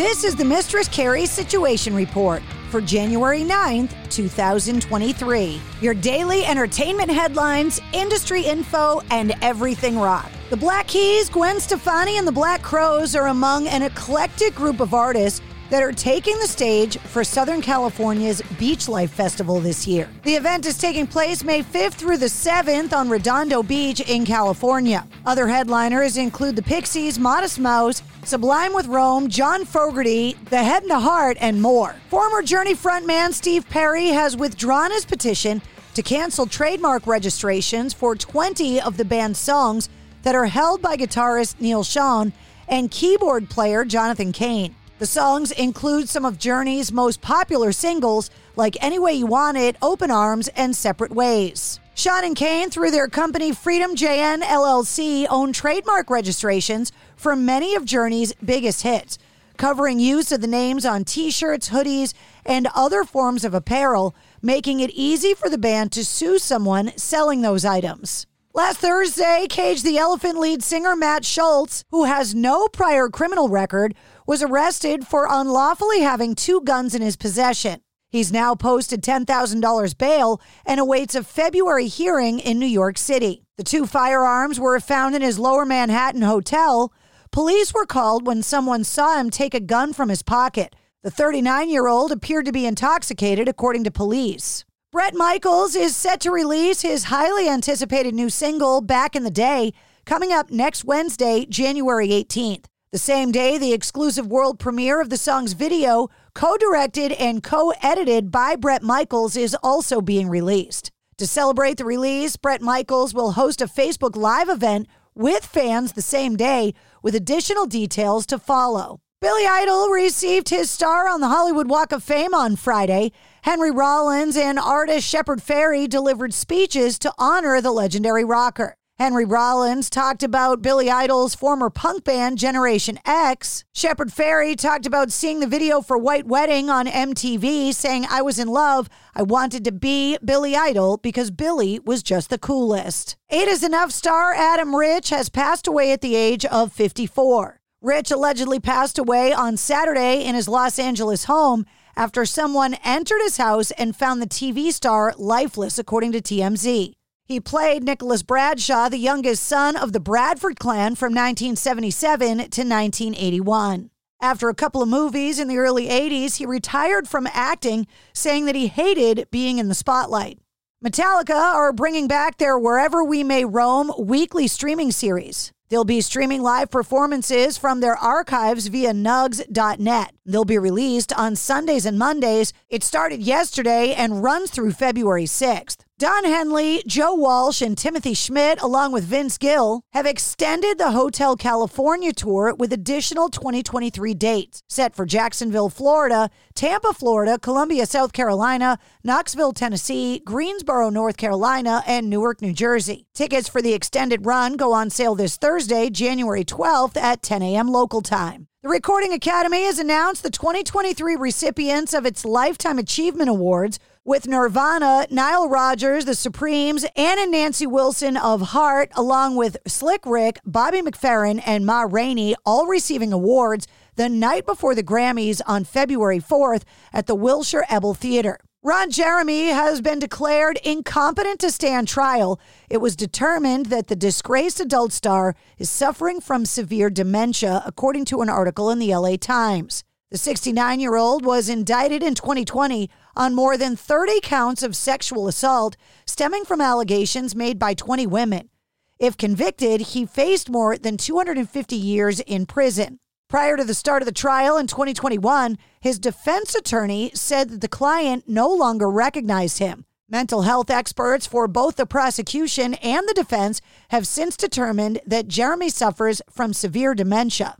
This is the Mistress Carrie Situation Report for January 9th, 2023. Your daily entertainment headlines, industry info, and everything rock. The Black Keys, Gwen Stefani, and the Black Crowes are among an eclectic group of artists that are taking the stage for Southern California's Beach Life Festival this year. The event is taking place May 5th through the 7th on Redondo Beach in California. Other headliners include the Pixies, Modest Mouse, Sublime with Rome, John Fogerty, The Head and the Heart, and more. Former Journey frontman Steve Perry has withdrawn his petition to cancel trademark registrations for 20 of the band's songs that are held by guitarist Neal Schon and keyboard player Jonathan Cain. The songs include some of Journey's most popular singles, like Any Way You Want It, Open Arms, and Separate Ways. Schon and Cain, through their company Freedom JN LLC, own trademark registrations for many of Journey's biggest hits, covering use of the names on t shirts, hoodies, and other forms of apparel, making it easy for the band to sue someone selling those items. Last Thursday, Cage the Elephant lead singer Matt Shultz, who has no prior criminal record, was arrested for unlawfully having two guns in his possession. He's now posted $10,000 bail and awaits a February hearing in New York City. The two firearms were found in his lower Manhattan hotel. Police were called when someone saw him take a gun from his pocket. The 39 year old appeared to be intoxicated, according to police. Bret Michaels is set to release his highly anticipated new single, Back in the Day, coming up next Wednesday, January 18th. The same day, the exclusive world premiere of the song's video, co directed and co edited by Bret Michaels, is also being released. To celebrate the release, Bret Michaels will host a Facebook Live event with fans the same day, with additional details to follow. Billy Idol received his star on the Hollywood Walk of Fame on Friday. Henry Rollins and artist Shepard Fairey delivered speeches to honor the legendary rocker. Henry Rollins talked about Billy Idol's former punk band Generation X. Shepard Fairey talked about seeing the video for White Wedding on MTV, saying, I was in love. I wanted to be Billy Idol because Billy was just the coolest. Eight is Enough star Adam Rich has passed away at the age of 54. Rich allegedly passed away on Saturday in his Los Angeles home after someone entered his house and found the TV star lifeless, according to TMZ. He played Nicholas Bradshaw, the youngest son of the Bradford clan from 1977 to 1981. After a couple of movies in the early 80s, he retired from acting, saying that he hated being in the spotlight. Metallica are bringing back their Wherever We May Roam weekly streaming series. They'll be streaming live performances from their archives via nugs.net. They'll be released on Sundays and Mondays. It started yesterday and runs through February 6th. Don Henley, Joe Walsh, and Timothy Schmit, along with Vince Gill, have extended the Hotel California tour with additional 2023 dates set for Jacksonville, Florida, Tampa, Florida, Columbia, South Carolina, Knoxville, Tennessee, Greensboro, North Carolina, and Newark, New Jersey. Tickets for the extended run go on sale this Thursday, January 12th at 10 a.m. local time. The Recording Academy has announced the 2023 recipients of its Lifetime Achievement Awards with Nirvana, Nile Rodgers, The Supremes, Ann and Nancy Wilson of Heart, along with Slick Rick, Bobby McFerrin, and Ma Rainey, all receiving awards the night before the Grammys on February 4th at the Wilshire Ebell Theater. Ron Jeremy has been declared incompetent to stand trial. It was determined that the disgraced adult star is suffering from severe dementia, according to an article in the LA Times. The 69 year old was indicted in 2020 on more than 30 counts of sexual assault stemming from allegations made by 20 women. If convicted, he faced more than 250 years in prison. Prior to the start of the trial in 2021, his defense attorney said that the client no longer recognized him. Mental health experts for both the prosecution and the defense have since determined that Jeremy suffers from severe dementia.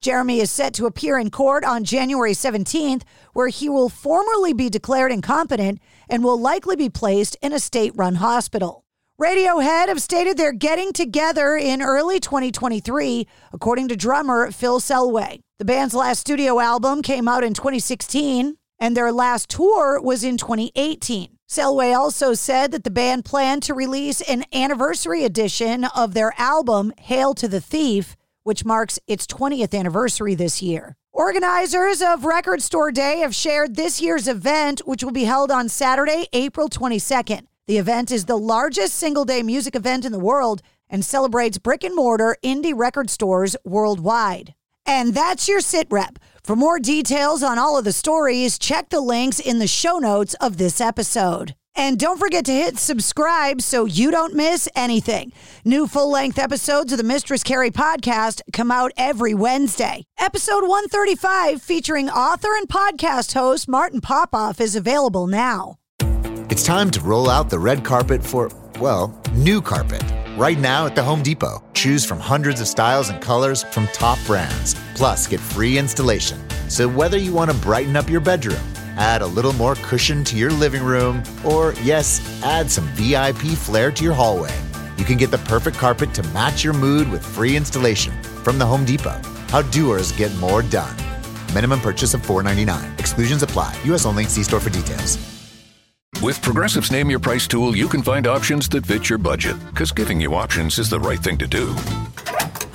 Jeremy is set to appear in court on January 17th, where he will formally be declared incompetent and will likely be placed in a state run hospital. Radiohead have stated they're getting together in early 2023, according to drummer Phil Selway. The band's last studio album came out in 2016, and their last tour was in 2018. Selway also said that the band planned to release an anniversary edition of their album, Hail to the Thief, which marks its 20th anniversary this year. Organizers of Record Store Day have shared this year's event, which will be held on Saturday, April 22nd. The event is the largest single day music event in the world and celebrates brick and mortar indie record stores worldwide. And that's your sit rep. For more details on all of the stories, check the links in the show notes of this episode. And don't forget to hit subscribe so you don't miss anything. New full length episodes of the Mistress Carrie podcast come out every Wednesday. Episode 135, featuring author and podcast host Martin Popoff, is available now. It's time to roll out the red carpet for, well, new carpet. Right now at the Home Depot, choose from hundreds of styles and colors from top brands. Plus, get free installation. So, whether you want to brighten up your bedroom, add a little more cushion to your living room, or, yes, add some VIP flair to your hallway, you can get the perfect carpet to match your mood with free installation from the Home Depot. How doers get more done. Minimum purchase of $4.99. Exclusions apply. U.S. only. See store for details. With Progressive's Name Your Price tool, you can find options that fit your budget, because giving you options is the right thing to do.